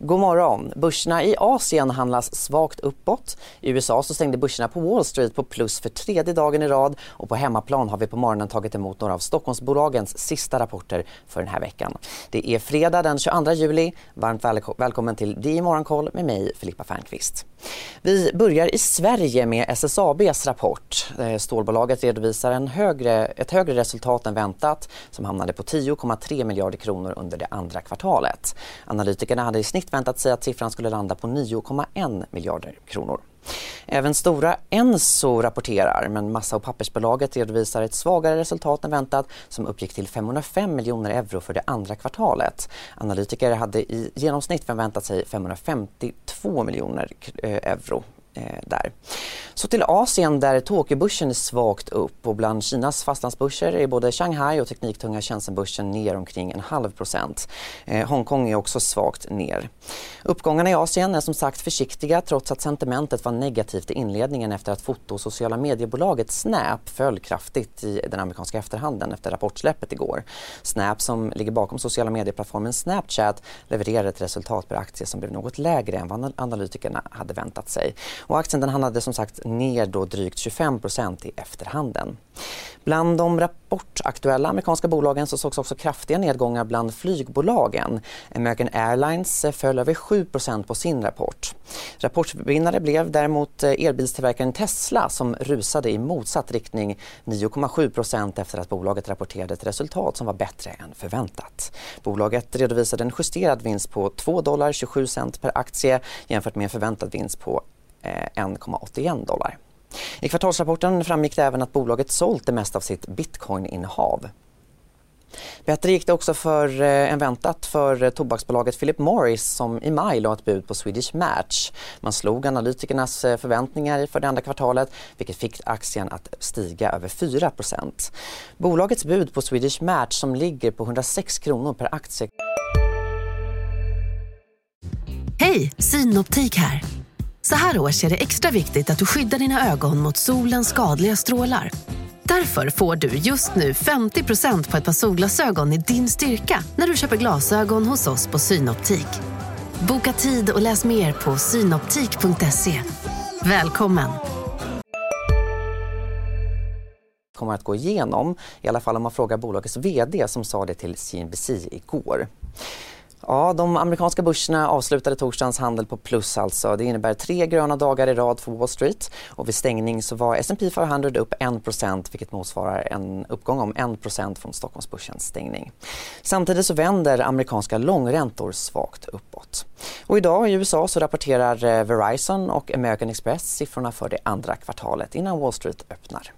God morgon. Börserna i Asien handlas svagt uppåt. I USA så stängde börserna på Wall Street på plus för tredje dagen i rad och på hemmaplan har vi på morgonen tagit emot några av Stockholmsbolagens sista rapporter för den här veckan. Det är fredag den 22 juli. Varmt välkommen till DI Morgonkoll med mig Filippa Fernqvist. Vi börjar i Sverige med SSABs rapport. Eh, stålbolaget redovisar en högre, ett högre resultat än väntat som hamnade på 10,3 miljarder kronor under det andra kvartalet. Analytikerna hade i snitt väntat sig att siffran skulle landa på 9,1 miljarder kronor. Även stora Enso rapporterar men massa och pappersbolaget redovisar ett svagare resultat än väntat som uppgick till 505 miljoner euro för det andra kvartalet. Analytiker hade i genomsnitt förväntat sig 552 miljoner eh, euro Eh, där. Så till Asien där Tokyobörsen är svagt upp och bland Kinas fastlandsbörser är både Shanghai och tekniktunga Shenzhenbörsen ner omkring en halv procent. Eh, Hongkong är också svagt ner. Uppgångarna i Asien är som sagt försiktiga trots att sentimentet var negativt i inledningen efter att foto och sociala mediebolaget Snap föll kraftigt i den amerikanska efterhandeln efter rapportsläppet igår. Snap som ligger bakom sociala medieplattformen Snapchat levererade ett resultat per aktie som blev något lägre än vad analytikerna hade väntat sig. Och aktien den handlade som sagt ner då drygt 25% i efterhanden. Bland de rapportaktuella amerikanska bolagen så sågs också kraftiga nedgångar bland flygbolagen. American Airlines föll över 7% på sin rapport. Rapportvinnare blev däremot elbilstillverkaren Tesla som rusade i motsatt riktning 9,7% efter att bolaget rapporterade ett resultat som var bättre än förväntat. Bolaget redovisade en justerad vinst på 2 dollar 27 cent per aktie jämfört med en förväntad vinst på Eh, 1,81 dollar. I kvartalsrapporten framgick det även att bolaget sålt det mesta av sitt bitcoin-innehav. Bättre gick det också för eh, väntat för tobaksbolaget Philip Morris som i maj la ett bud på Swedish Match. Man slog analytikernas eh, förväntningar för det andra kvartalet vilket fick aktien att stiga över 4% Bolagets bud på Swedish Match som ligger på 106 kronor per aktie. Hej, Synoptik här. Så här års är det extra viktigt att du skyddar dina ögon mot solens skadliga strålar. Därför får du just nu 50% på ett par solglasögon i din styrka när du köper glasögon hos oss på Synoptik. Boka tid och läs mer på synoptik.se. Välkommen! kommer att gå igenom, i alla fall om man frågar bolagets VD som sa det till CNBC igår. Ja, de amerikanska börserna avslutade torsdagens handel på plus alltså. Det innebär tre gröna dagar i rad för Wall Street och vid stängning så var S&P 500 upp 1% vilket motsvarar en uppgång om 1% från Stockholmsbörsens stängning. Samtidigt så vänder amerikanska långräntor svagt uppåt. Och idag i USA så rapporterar eh, Verizon och American Express siffrorna för det andra kvartalet innan Wall Street öppnar.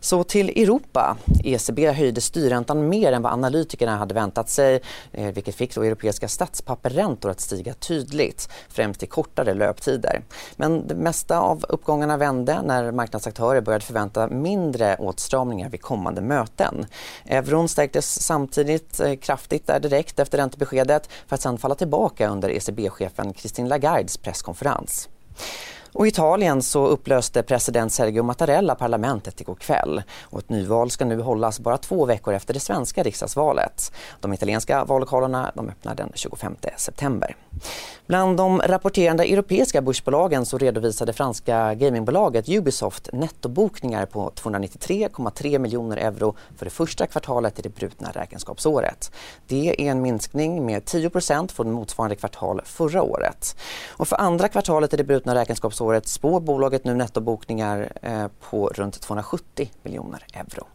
Så till Europa. ECB höjde styrräntan mer än vad analytikerna hade väntat sig eh, vilket fick då europeiska statspapperräntor att stiga tydligt, främst i kortare löptider. Men det mesta av uppgångarna vände när marknadsaktörer började förvänta mindre åtstramningar vid kommande möten. Euron stärktes samtidigt eh, kraftigt där direkt efter räntebeskedet för att sedan falla tillbaka under ECB-chefen Christine Lagardes presskonferens. Och I Italien så upplöste president Sergio Mattarella parlamentet igår kväll. Och ett nyval ska nu hållas bara två veckor efter det svenska riksdagsvalet. De italienska vallokalerna de öppnar den 25 september. Bland de rapporterande europeiska börsbolagen så redovisade franska gamingbolaget Ubisoft nettobokningar på 293,3 miljoner euro för det första kvartalet i det brutna räkenskapsåret. Det är en minskning med 10% från motsvarande kvartal förra året. Och för andra kvartalet i det brutna räkenskapsåret spår bolaget nu nettobokningar eh, på runt 270 miljoner euro.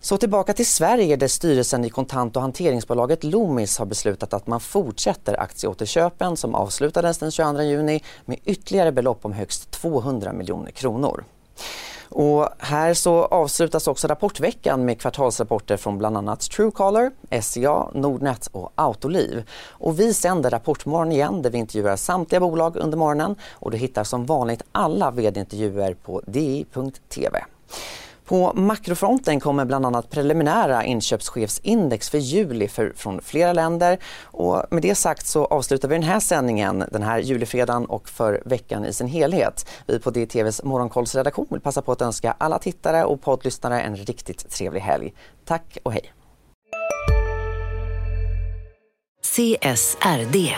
Så tillbaka till Sverige där styrelsen i kontant och hanteringsbolaget Loomis har beslutat att man fortsätter aktieåterköpen som avslutades den 22 juni med ytterligare belopp om högst 200 miljoner kronor. Och här så avslutas också rapportveckan med kvartalsrapporter från bland annat Truecaller, SCA, Nordnet och Autoliv. Och vi sänder Rapportmorgon igen där vi intervjuar samtliga bolag under morgonen och du hittar som vanligt alla vd-intervjuer på di.tv. På makrofronten kommer bland annat preliminära inköpschefsindex för juli för, från flera länder. Och med det sagt så avslutar vi den här sändningen den här julifredagen och för veckan i sin helhet. Vi på DTVs Morgonkollsredaktion vill passa på att önska alla tittare och poddlyssnare en riktigt trevlig helg. Tack och hej! CSRD.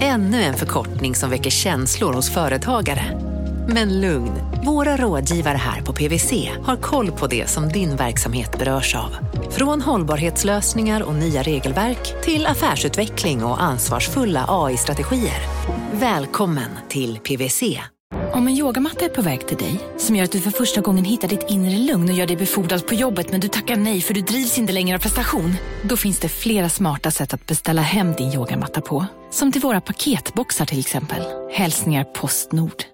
Ännu en förkortning som väcker känslor hos företagare. Men lugn, våra rådgivare här på PWC har koll på det som din verksamhet berörs av. Från hållbarhetslösningar och nya regelverk till affärsutveckling och ansvarsfulla AI-strategier. Välkommen till PWC. Om en yogamatta är på väg till dig, som gör att du för första gången hittar ditt inre lugn och gör dig befordrad på jobbet men du tackar nej för du drivs inte längre av prestation. Då finns det flera smarta sätt att beställa hem din yogamatta på. Som till våra paketboxar till exempel. Hälsningar Postnord.